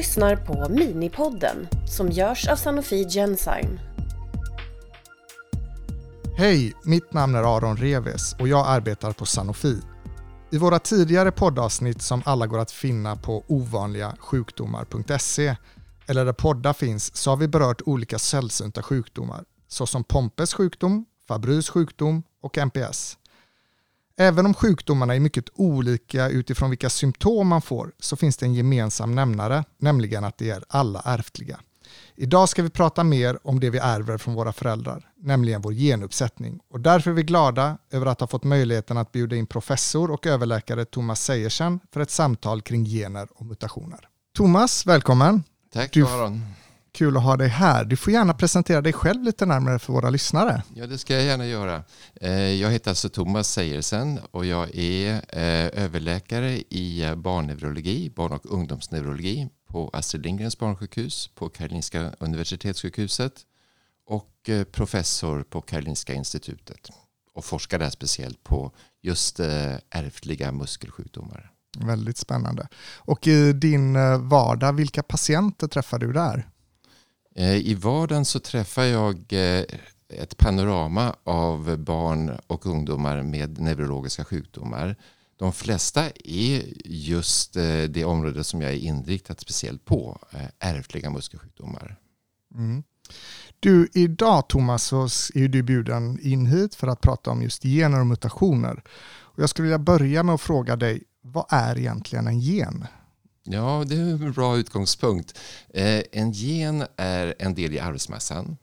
lyssnar på Minipodden som görs av Sanofi Genzyme. Hej, mitt namn är Aron Reves och jag arbetar på Sanofi. I våra tidigare poddavsnitt som alla går att finna på ovanligasjukdomar.se eller där poddar finns så har vi berört olika sällsynta sjukdomar såsom Pompes sjukdom, Fabrys sjukdom och MPS. Även om sjukdomarna är mycket olika utifrån vilka symptom man får så finns det en gemensam nämnare, nämligen att de är alla ärftliga. Idag ska vi prata mer om det vi ärver från våra föräldrar, nämligen vår genuppsättning. Och därför är vi glada över att ha fått möjligheten att bjuda in professor och överläkare Thomas Sejersen för ett samtal kring gener och mutationer. Thomas, välkommen! Tack Du-. Kul att ha dig här. Du får gärna presentera dig själv lite närmare för våra lyssnare. Ja, det ska jag gärna göra. Eh, Jag heter alltså Thomas Sejersen och jag är eh, överläkare i eh, barnneurologi, barn och ungdomsneurologi på Astrid Lindgrens barnsjukhus på Karolinska Universitetssjukhuset och professor på Karolinska institutet och forskar där speciellt på just ärftliga muskelsjukdomar. Väldigt spännande. Och i din vardag, vilka patienter träffar du där? Eh, I vardagen så träffar jag eh, ett panorama av barn och ungdomar med neurologiska sjukdomar. De flesta är just eh, det område som jag är inriktad speciellt på, ärftliga muskelsjukdomar. Mm. Du, idag Thomas så är du bjuden in hit för att prata om just gener och mutationer. Och jag skulle vilja börja med att fråga dig, vad är egentligen en gen? Ja, det är en bra utgångspunkt. Eh, En gen är en del i arvsmassan.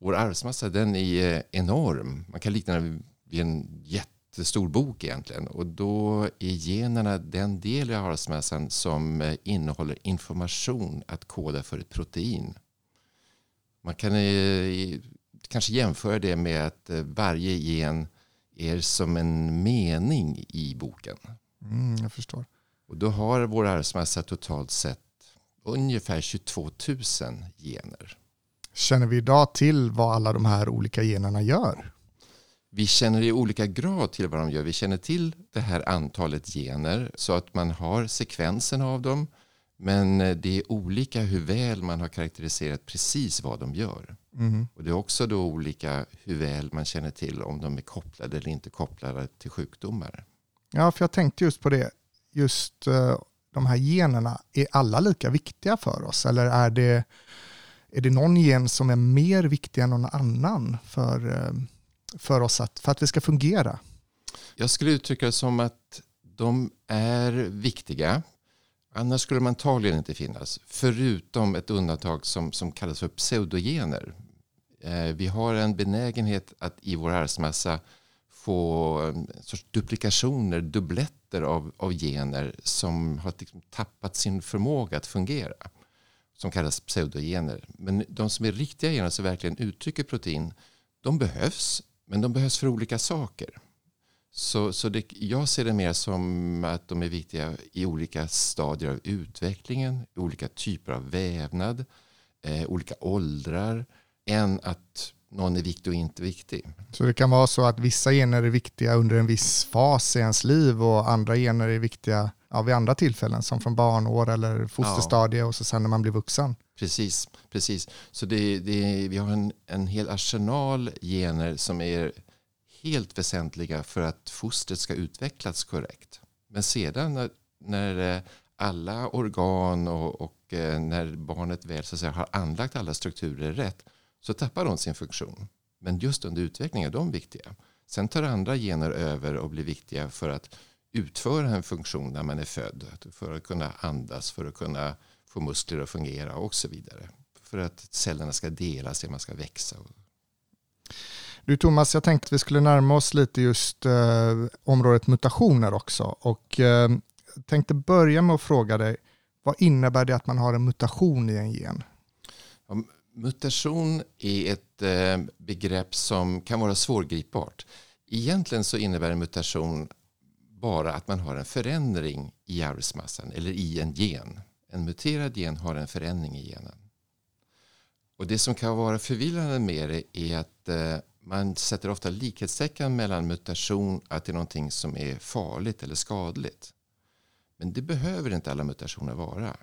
Vår arvsmassa den är eh, enorm. Man kan likna den vid en jättestor bok egentligen. Och då är generna den del i arvsmassan som eh, innehåller information att koda för ett protein. Man kan eh, kanske jämföra det med att eh, varje gen är som en mening i boken. Mm, jag förstår. Och då har vår arvsmassa totalt sett ungefär 22 000 gener. Känner vi idag till vad alla de här olika generna gör? Vi känner i olika grad till vad de gör. Vi känner till det här antalet gener så att man har sekvensen av dem. Men det är olika hur väl man har karaktäriserat precis vad de gör. Mm. Och det är också då olika hur väl man känner till om de är kopplade eller inte kopplade till sjukdomar. Ja, för jag tänkte just på det. Just eh, de här generna, är alla lika viktiga för oss? Eller är det, är det någon gen som är mer viktig än någon annan för, eh, för oss att, för att vi ska fungera? Jag skulle uttrycka det som att de är viktiga. Annars skulle de antagligen inte finnas. Förutom ett undantag som, som kallas för pseudogener. Eh, vi har en benägenhet att i vår arvsmassa få en sorts duplikationer, dubbletter av, av gener som har liksom tappat sin förmåga att fungera. Som kallas pseudogener. Men de som är riktiga gener som verkligen uttrycker protein, de behövs. Men de behövs för olika saker. Så, så det, jag ser det mer som att de är viktiga i olika stadier av utvecklingen, i olika typer av vävnad, eh, olika åldrar, än att någon är viktig och inte viktig. Så det kan vara så att vissa gener är viktiga under en viss fas i ens liv och andra gener är viktiga ja, vid andra tillfällen som från barnår eller fosterstadie och så sen när man blir vuxen. Precis, precis. Så det, det, vi har en, en hel arsenal gener som är helt väsentliga för att fostret ska utvecklas korrekt. Men sedan när, när eh, alla organ och, och eh, när barnet väl så säga, har anlagt alla strukturer rätt så tappar de sin funktion. Men just under utveckling är de viktiga. Sen tar andra gener över och blir viktiga för att utföra en funktion när man är född. För att kunna andas, för att kunna få muskler att fungera och så vidare. För att cellerna ska dela sig, man ska växa. Du Thomas, jag tänkte att vi skulle närma oss lite just eh, området mutationer också och eh, tänkte börja med att fråga dig, vad innebär det att man har en mutation i en gen? Mutation är ett eh, begrepp som kan vara svårgripbart. Egentligen så innebär en mutation bara att man har en förändring i arvsmassan eller i en gen. En muterad gen har en förändring i genen. Och det som kan vara förvillande med det är att eh, man sätter ofta likhetstecken mellan mutation att det är någonting som är farligt eller skadligt. Men det behöver inte alla mutationer vara.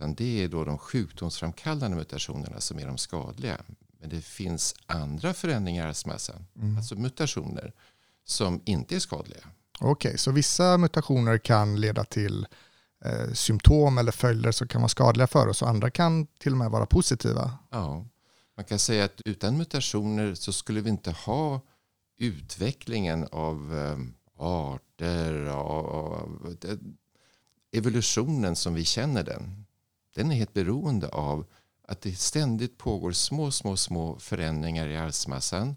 Utan det är då de sjukdomsframkallande mutationerna som är de skadliga. Men det finns andra förändringar i arvsmassan, mm. alltså mutationer, som inte är skadliga. Okej, okay, så vissa mutationer kan leda till eh, symptom eller följder som kan vara skadliga för oss och andra kan till och med vara positiva? Ja, man kan säga att utan mutationer så skulle vi inte ha utvecklingen av eh, arter, av, av evolutionen som vi känner den. Den är helt beroende av att det ständigt pågår små, små, små förändringar i arvsmassan.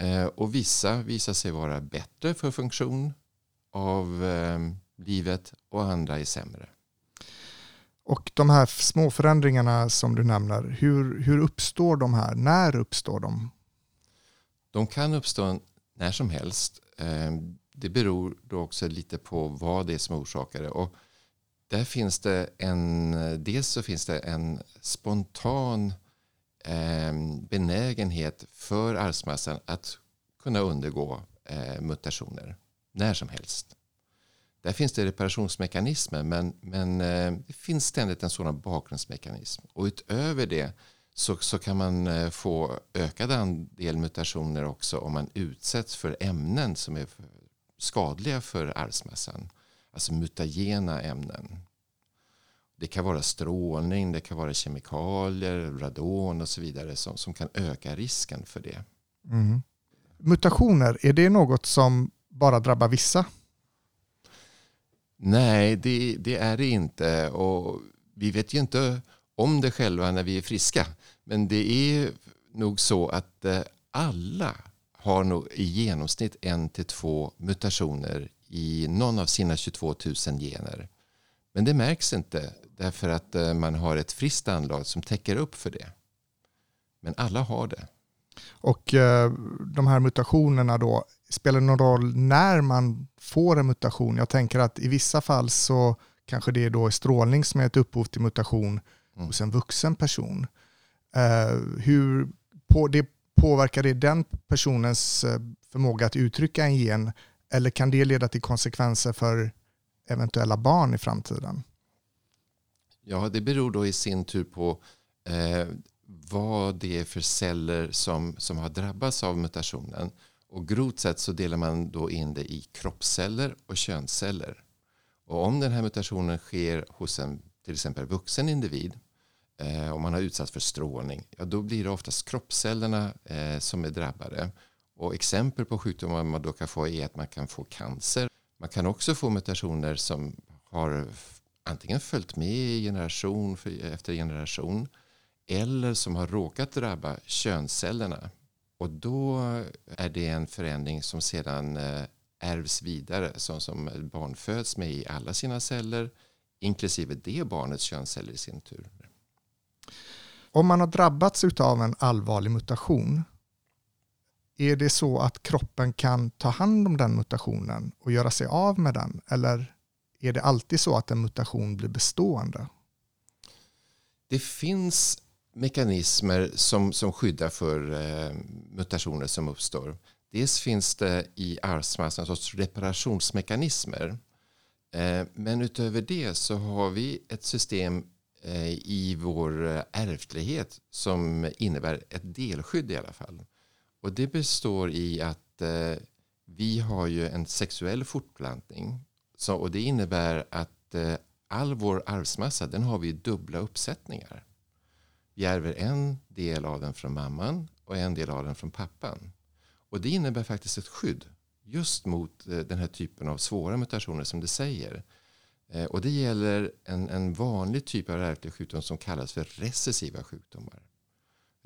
Eh, och vissa visar sig vara bättre för funktion av eh, livet och andra är sämre. Och de här små förändringarna som du nämner, hur, hur uppstår de här? När uppstår de? De kan uppstå när som helst. Eh, det beror då också lite på vad det är som orsakar det. Och där finns det en, dels så finns det en spontan eh, benägenhet för arvsmassan att kunna undergå eh, mutationer när som helst. Där finns det reparationsmekanismer men, men eh, det finns ständigt en sådan bakgrundsmekanism. Och utöver det så, så kan man eh, få ökad andel mutationer också om man utsätts för ämnen som är skadliga för arvsmassan. Alltså mutagena ämnen. Det kan vara strålning, det kan vara kemikalier, radon och så vidare som, som kan öka risken för det. Mm. Mutationer, är det något som bara drabbar vissa? Nej, det, det, är det inte. Och vi vet ju inte om det själva när vi är friska. Men det är nog så att eh, alla har nog i genomsnitt en till två mutationer i någon av sina 22 000 gener. Men det märks inte därför att eh, man har ett friskt anlag som täcker upp för det. Men alla har det. Och eh, de här mutationerna då, spelar det någon roll när man får en mutation? Jag tänker att i vissa fall så kanske det är då strålning som är ett upphov till mutation mm. hos en vuxen person. Uh, hur på, det, påverkar det den personens förmåga att uttrycka en gen eller kan det leda till konsekvenser för eventuella barn i framtiden? Ja, det beror då i sin tur på eh, vad det är för celler som, som har drabbats av mutationen. Och grovt sett så delar man då in det i kroppsceller och könsceller. Och om den här mutationen sker hos en till exempel vuxen individ eh, om man har utsatts för strålning, ja, då blir det oftast kroppscellerna eh, som är drabbade. Och exempel på sjukdomar man då kan få är att man kan få cancer. Man kan också få mutationer som har antingen följt med generation efter generation eller som har råkat drabba könscellerna. Och då är det en förändring som sedan eh, ärvs vidare som, som barn föds med i alla sina celler inklusive det barnets könsceller i sin tur. Om man har drabbats av en allvarlig mutation är det så att kroppen kan ta hand om den mutationen och göra sig av med den? Eller är det alltid så att en mutation blir bestående? Det finns mekanismer som, som skyddar för eh, mutationer som uppstår. Dels finns det i arvsmassan sorts reparationsmekanismer. Eh, men utöver det så har vi ett system eh, i vår eh, ärftlighet som innebär ett delskydd i alla fall. Och det består i att eh, vi har ju en sexuell fortplantning så, och det innebär att eh, all vår arvsmassa den har vi i dubbla uppsättningar. Vi ärver en del av den från mamman och en del av den från pappan. Och det innebär faktiskt ett skydd just mot eh, den här typen av svåra mutationer som det säger. Eh, och det gäller en, en vanlig typ av ärftlig sjukdom som kallas för recessiva sjukdomar.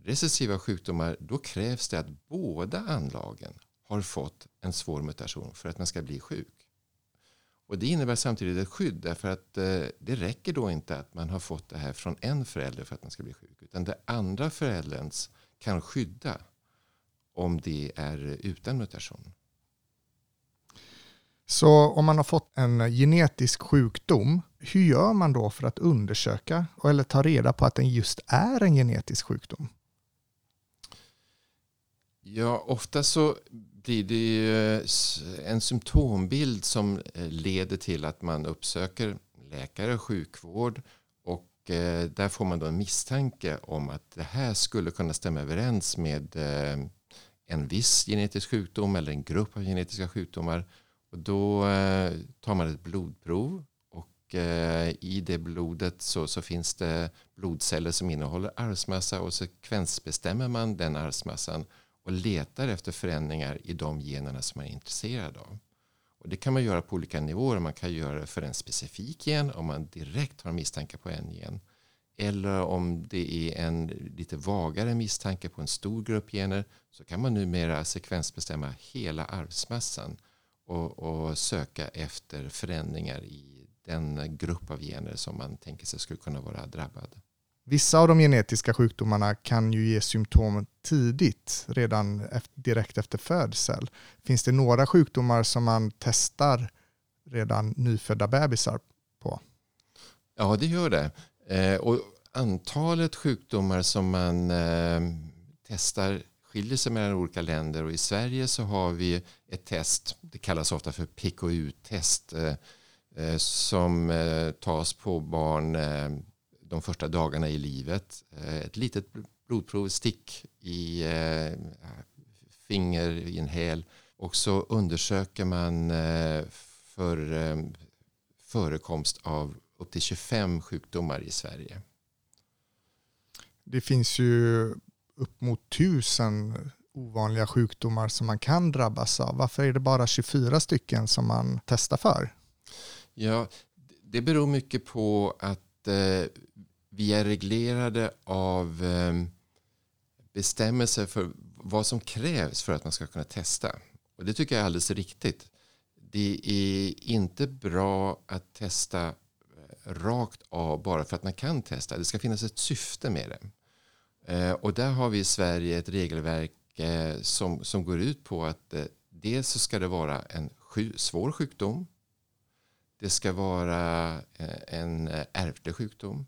Recessiva sjukdomar, då krävs det att båda anlagen har fått en svår mutation för att man ska bli sjuk. Och det innebär samtidigt ett skydd därför att eh, det räcker då inte att man har fått det här från en förälder för att man ska bli sjuk. Utan det andra förälderns kan skydda om det är utan mutation. Så om man har fått en genetisk sjukdom, hur gör man då för att undersöka eller ta reda på att den just är en genetisk sjukdom? Ja, ofta så blir det ju eh, en symptombild som eh, leder till att man uppsöker läkare, sjukvård och eh, där får man då en misstanke om att det här skulle kunna stämma överens med en viss genetisk sjukdom eller en grupp av genetiska sjukdomar. Och då tar man ett blodprov och i det blodet så, så, finns det blodceller som innehåller arvsmassa och sekvensbestämmer man den arvsmassan och letar efter förändringar i de generna som man är intresserad av. Och det kan man göra på olika nivåer. Man kan göra det för en specifik gen om man direkt har misstanke på en gen. Eller om det är en lite vagare misstanke på en stor grupp gener så kan man numera sekvensbestämma hela arvsmassan och, och söka efter förändringar i den grupp av gener som man tänker sig skulle kunna vara drabbad. Vissa av de genetiska sjukdomarna kan ju ge symptom tidigt, redan direkt efter födsel. Finns det några sjukdomar som man testar redan nyfödda bebisar på? Ja, det gör det. Eh, och antalet sjukdomar som man eh, testar skiljer sig mellan olika länder och i Sverige så har vi ett test, det kallas ofta för PKU-test, eh, som tas på barn de första dagarna i livet. Ett litet blodprov, stick i finger, i en häl och så undersöker man för förekomst av upp till 25 sjukdomar i Sverige. Det finns ju upp mot tusen ovanliga sjukdomar som man kan drabbas av. Varför är det bara 24 stycken som man testar för? Ja, det beror mycket på att eh, vi är reglerade av eh, bestämmelser för vad som krävs för att man ska kunna testa. Och det tycker jag är alldeles riktigt. Det är inte bra att testa eh, rakt av bara för att man kan testa. Det ska finnas ett syfte med det. Eh, och där har vi i Sverige ett regelverk eh, som, som går ut på att dels så ska det vara en svår sjukdom. Det ska vara eh, en eh, ärftlig sjukdom.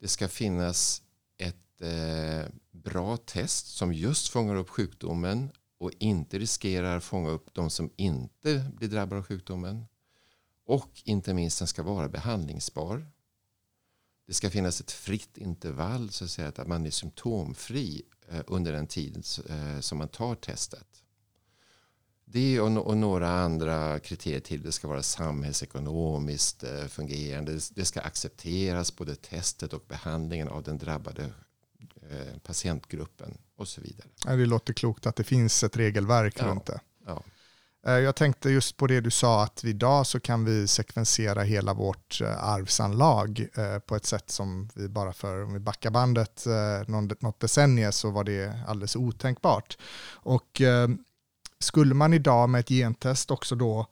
Det ska finnas ett eh, bra test som just fångar upp sjukdomen och inte riskerar att fånga upp de som inte blir drabbade av sjukdomen. Och inte minst den ska vara behandlingsbar. Det ska finnas ett fritt intervall så att, säga, att man är symptomfri under den tid som man tar testet. Det och, några andra kriterier till. Det ska vara samhällsekonomiskt eh, fungerande. Det ska accepteras både testet och behandlingen av den drabbade patientgruppen och så vidare. Det låter klokt att det finns ett regelverk ja, runt det. Ja. Eh, jag tänkte just på det du sa att idag så kan vi sekvensera hela vårt eh, arvsanlag eh, på ett sätt som vi bara för, om vi backar bandet något decennium så var det alldeles otänkbart. Och skulle man idag med ett gentest också då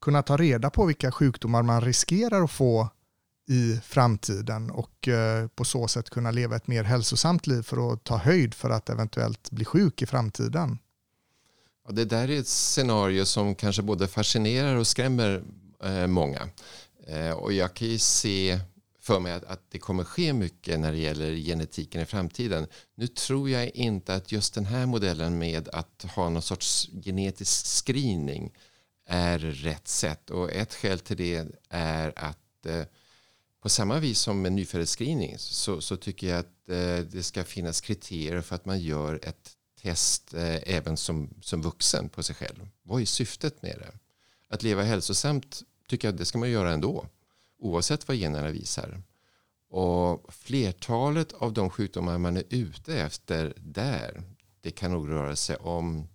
kunna ta reda på vilka sjukdomar man riskerar att få i framtiden och eh, på så sätt kunna leva ett mer hälsosamt liv för att ta höjd för att eventuellt bli sjuk i framtiden? Ja, det där är ett scenario som kanske både fascinerar och skrämmer eh, många. Eh, och jag kan ju se för mig att, att, det kommer ske mycket när det gäller genetiken i framtiden. Nu tror jag inte att just den här modellen med att ha någon sorts genetisk screening är rätt sätt. Och ett skäl till det är att eh, på samma vis som med nyföddhetsscreening så, så tycker jag att eh, det ska finnas kriterier för att man gör ett test eh, även som, som vuxen på sig själv. Vad är syftet med det? Att leva hälsosamt tycker jag det ska man göra ändå. Oavsett vad generna visar. Och flertalet av de sjukdomar man är ute efter där. Det kan nog röra sig om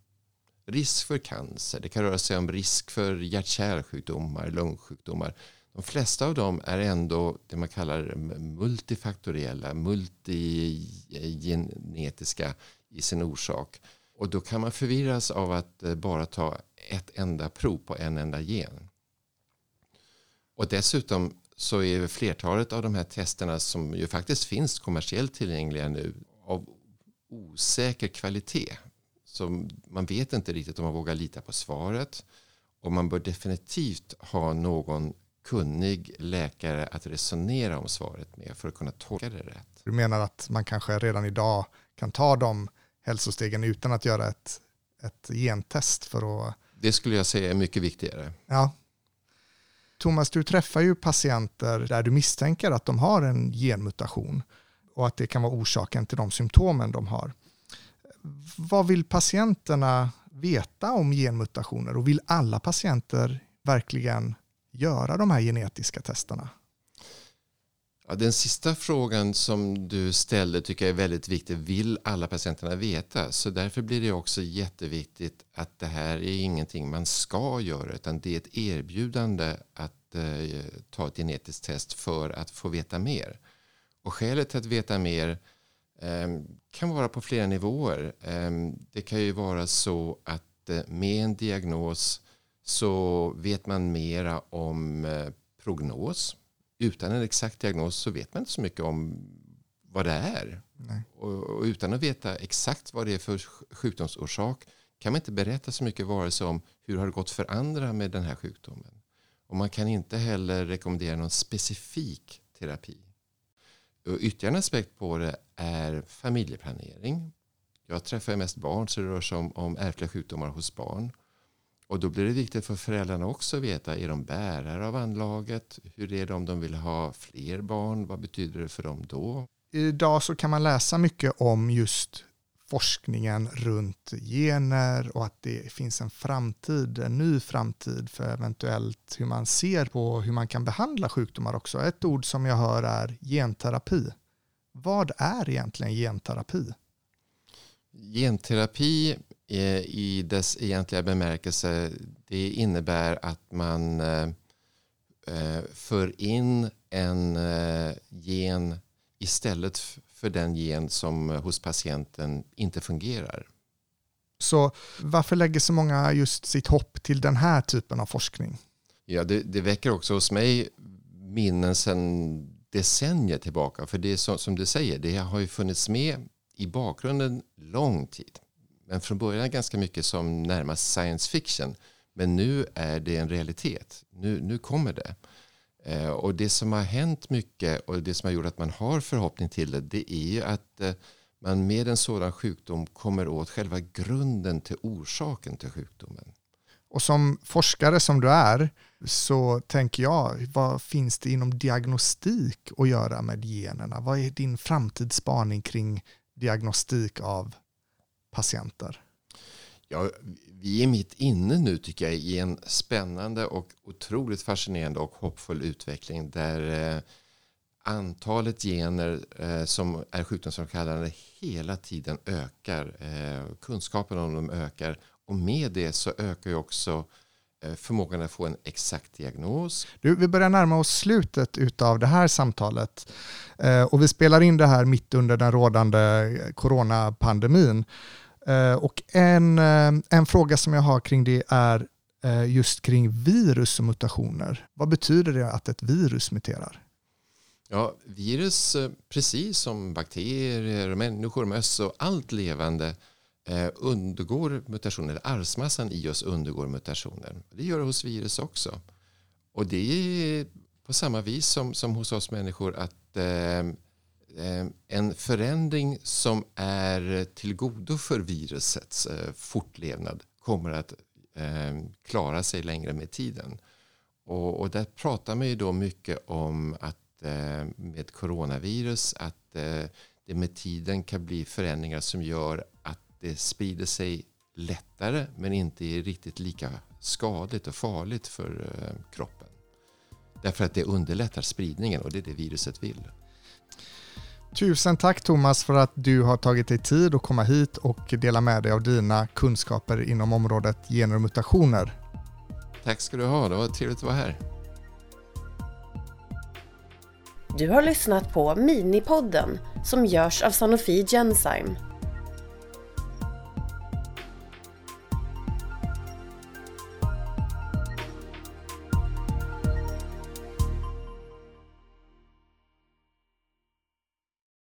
risk för cancer. Det kan röra sig om risk för hjärt-kärlsjukdomar, lungsjukdomar. De flesta av dem är ändå det man kallar multifaktoriella, multigenetiska i sin orsak. Och då kan man förvirras av att bara ta ett enda prov på en enda gen. Och dessutom så är flertalet av de här testerna som ju faktiskt finns kommersiellt tillgängliga nu av osäker kvalitet. Så man vet inte riktigt om man vågar lita på svaret. Och man bör definitivt ha någon kunnig läkare att resonera om svaret med för att kunna tolka det rätt. Du menar att man kanske redan idag kan ta de hälsostegen utan att göra ett, ett gentest för att... Det skulle jag säga är mycket viktigare. Ja. Thomas, du träffar ju patienter där du misstänker att de har en genmutation och att det kan vara orsaken till de symptomen de har. Vad vill patienterna veta om genmutationer och vill alla patienter verkligen göra de här genetiska testerna? Ja, den sista frågan som du ställde tycker jag är väldigt viktig. Vill alla patienterna veta? Så därför blir det också jätteviktigt att det här är ingenting man ska göra utan det är ett erbjudande att eh, ta ett genetiskt test för att få veta mer. Och skälet till att veta mer eh, kan vara på flera nivåer. Eh, det kan ju vara så att eh, med en diagnos så vet man mera om eh, prognos utan en exakt diagnos så vet man inte så mycket om vad det är. Och, och, utan att veta exakt vad det är för sjukdomsorsak kan man inte berätta så mycket vare sig om hur har det gått för andra med den här sjukdomen. Och man kan inte heller rekommendera någon specifik terapi. Och ytterligare en aspekt på det är familjeplanering. Jag träffar mest barn så det rör sig om, om ärftliga sjukdomar hos barn. Och då blir det viktigt för föräldrarna också att veta, är de bärare av anlaget? Hur är det om de vill ha fler barn? Vad betyder det för dem då? Idag så kan man läsa mycket om just forskningen runt gener och att det finns en framtid, en ny framtid för eventuellt hur man ser på hur man kan behandla sjukdomar också. Ett ord som jag hör är genterapi. Vad är egentligen genterapi? Genterapi i dess egentliga bemärkelse det innebär att man eh, eh, för in en eh, gen istället för den gen som hos patienten inte fungerar. Så varför lägger så många just sitt hopp till den här typen av forskning? Ja, det, det väcker också hos mig minnen sedan decennier tillbaka. För det är som, som du säger, det har ju funnits med i bakgrunden lång tid. Men från början ganska mycket som närmast science fiction. Men nu är det en realitet. Nu, nu kommer det. Eh, och det som har hänt mycket och det som har gjort att man har förhoppning till det, det är ju att eh, man med en sådan sjukdom kommer åt själva grunden till orsaken till sjukdomen. Och som forskare som du är så tänker jag, vad finns det inom diagnostik att göra med generna? Vad är din framtidsspaning kring diagnostik av patienter? Ja, vi är mitt inne nu tycker jag i en spännande och otroligt fascinerande och hoppfull utveckling där eh, antalet gener eh, som är sjukdomsframkallande hela tiden ökar. Eh, kunskapen om dem ökar och med det så ökar ju också eh, förmågan att få en exakt diagnos. Du, vi börjar närma oss slutet av det här samtalet eh, och vi spelar in det här mitt under den rådande coronapandemin. Eh, och en, eh, en fråga som jag har kring det är eh, just kring virus och mutationer. Vad betyder det att ett virus muterar? Ja, virus, precis som bakterier, människor, möss och allt levande Eh, undergår mutationer. Eller arvsmassan i oss undergår mutationer. Det gör det hos virus också. Och det är på samma vis som, som hos oss människor att eh, Eh, en förändring som är till godo för virusets eh, fortlevnad kommer att eh, klara sig längre med tiden. Och, och där pratar man ju då mycket om att eh, med coronavirus att eh, det med tiden kan bli förändringar som gör det sprider sig lättare men inte är riktigt lika skadligt och farligt för kroppen. Därför att det underlättar spridningen och det är det viruset vill. Tusen tack Thomas för att du har tagit dig tid att komma hit och dela med dig av dina kunskaper inom området gener och mutationer. Tack ska du ha, det var trevligt att vara här. Du har lyssnat på Minipodden som görs av Sanofi Genzyme